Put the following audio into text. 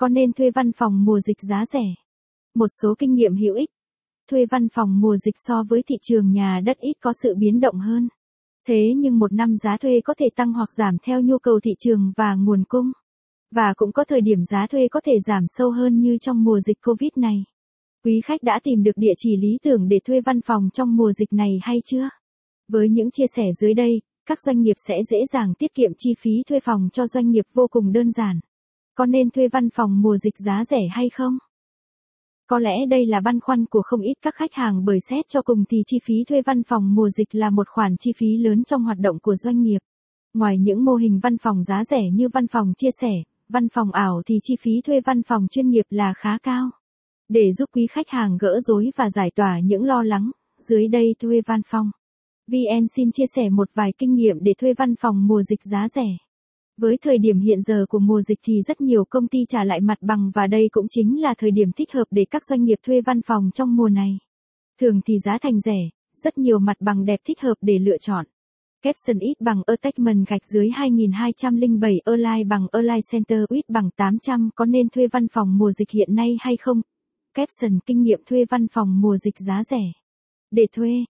Có nên thuê văn phòng mùa dịch giá rẻ? Một số kinh nghiệm hữu ích. Thuê văn phòng mùa dịch so với thị trường nhà đất ít có sự biến động hơn. Thế nhưng một năm giá thuê có thể tăng hoặc giảm theo nhu cầu thị trường và nguồn cung. Và cũng có thời điểm giá thuê có thể giảm sâu hơn như trong mùa dịch Covid này. Quý khách đã tìm được địa chỉ lý tưởng để thuê văn phòng trong mùa dịch này hay chưa? Với những chia sẻ dưới đây, các doanh nghiệp sẽ dễ dàng tiết kiệm chi phí thuê phòng cho doanh nghiệp vô cùng đơn giản. Có nên thuê văn phòng mùa dịch giá rẻ hay không? Có lẽ đây là băn khoăn của không ít các khách hàng bởi xét cho cùng thì chi phí thuê văn phòng mùa dịch là một khoản chi phí lớn trong hoạt động của doanh nghiệp. Ngoài những mô hình văn phòng giá rẻ như văn phòng chia sẻ, văn phòng ảo thì chi phí thuê văn phòng chuyên nghiệp là khá cao. Để giúp quý khách hàng gỡ rối và giải tỏa những lo lắng, dưới đây thuê văn phòng. VN xin chia sẻ một vài kinh nghiệm để thuê văn phòng mùa dịch giá rẻ. Với thời điểm hiện giờ của mùa dịch thì rất nhiều công ty trả lại mặt bằng và đây cũng chính là thời điểm thích hợp để các doanh nghiệp thuê văn phòng trong mùa này. Thường thì giá thành rẻ, rất nhiều mặt bằng đẹp thích hợp để lựa chọn. Capson ít bằng Attachment gạch dưới 2207 Align bằng Align Center ít bằng 800 có nên thuê văn phòng mùa dịch hiện nay hay không? Capson kinh nghiệm thuê văn phòng mùa dịch giá rẻ. Để thuê,